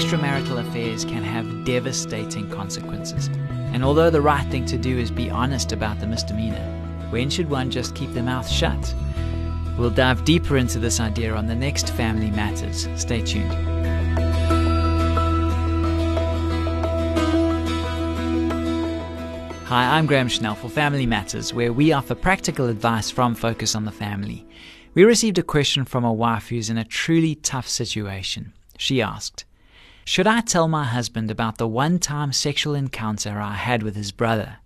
extramarital affairs can have devastating consequences. And although the right thing to do is be honest about the misdemeanor, when should one just keep their mouth shut? We'll dive deeper into this idea on the next Family Matters. Stay tuned. Hi, I'm Graham Schnell for Family Matters, where we offer practical advice from Focus on the Family. We received a question from a wife who's in a truly tough situation. She asked, Should I tell my husband about the one time sexual encounter I had with his brother?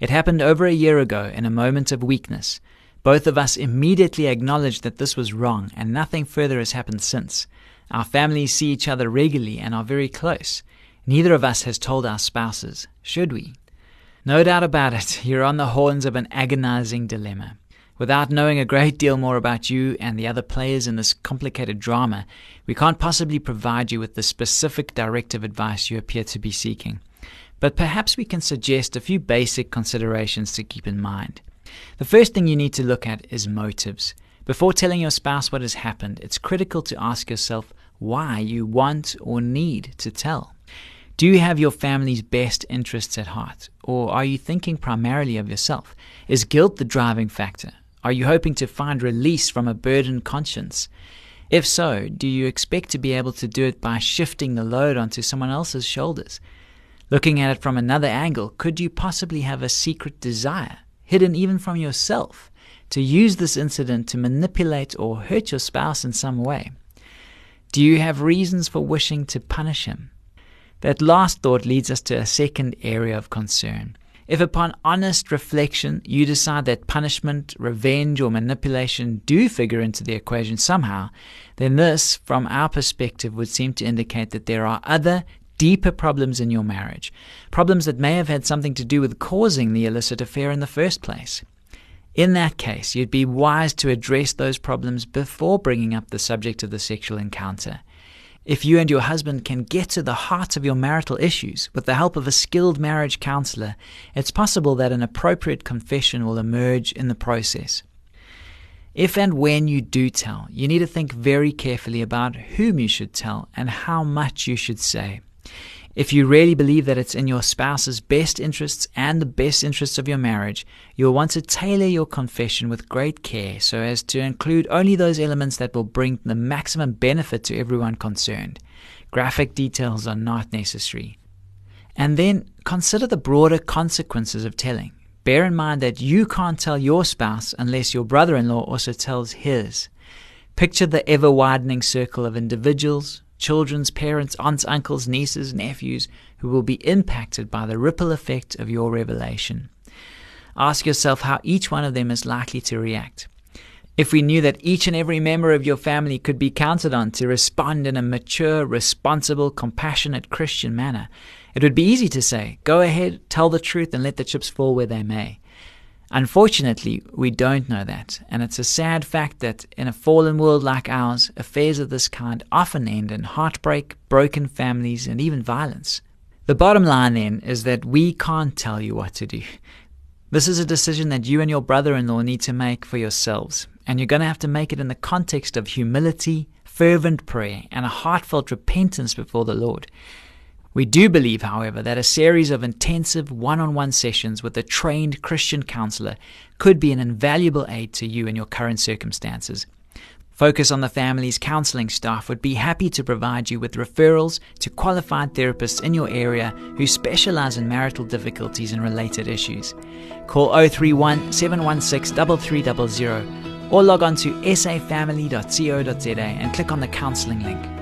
It happened over a year ago in a moment of weakness. Both of us immediately acknowledged that this was wrong, and nothing further has happened since. Our families see each other regularly and are very close. Neither of us has told our spouses. Should we? No doubt about it, you're on the horns of an agonizing dilemma. Without knowing a great deal more about you and the other players in this complicated drama, we can't possibly provide you with the specific directive advice you appear to be seeking. But perhaps we can suggest a few basic considerations to keep in mind. The first thing you need to look at is motives. Before telling your spouse what has happened, it's critical to ask yourself why you want or need to tell. Do you have your family's best interests at heart? Or are you thinking primarily of yourself? Is guilt the driving factor? Are you hoping to find release from a burdened conscience? If so, do you expect to be able to do it by shifting the load onto someone else's shoulders? Looking at it from another angle, could you possibly have a secret desire, hidden even from yourself, to use this incident to manipulate or hurt your spouse in some way? Do you have reasons for wishing to punish him? That last thought leads us to a second area of concern. If upon honest reflection you decide that punishment, revenge, or manipulation do figure into the equation somehow, then this, from our perspective, would seem to indicate that there are other deeper problems in your marriage, problems that may have had something to do with causing the illicit affair in the first place. In that case, you'd be wise to address those problems before bringing up the subject of the sexual encounter. If you and your husband can get to the heart of your marital issues with the help of a skilled marriage counselor, it's possible that an appropriate confession will emerge in the process. If and when you do tell, you need to think very carefully about whom you should tell and how much you should say. If you really believe that it's in your spouse's best interests and the best interests of your marriage, you'll want to tailor your confession with great care so as to include only those elements that will bring the maximum benefit to everyone concerned. Graphic details are not necessary. And then consider the broader consequences of telling. Bear in mind that you can't tell your spouse unless your brother in law also tells his. Picture the ever widening circle of individuals, children's parents, aunts, uncles, nieces, nephews who will be impacted by the ripple effect of your revelation. Ask yourself how each one of them is likely to react. If we knew that each and every member of your family could be counted on to respond in a mature, responsible, compassionate Christian manner, it would be easy to say, go ahead, tell the truth, and let the chips fall where they may. Unfortunately, we don't know that, and it's a sad fact that in a fallen world like ours, affairs of this kind often end in heartbreak, broken families, and even violence. The bottom line then is that we can't tell you what to do. This is a decision that you and your brother in law need to make for yourselves, and you're going to have to make it in the context of humility, fervent prayer, and a heartfelt repentance before the Lord. We do believe, however, that a series of intensive one on one sessions with a trained Christian counselor could be an invaluable aid to you in your current circumstances. Focus on the Family's counseling staff would be happy to provide you with referrals to qualified therapists in your area who specialize in marital difficulties and related issues. Call 031 716 3300 or log on to safamily.co.za and click on the counseling link.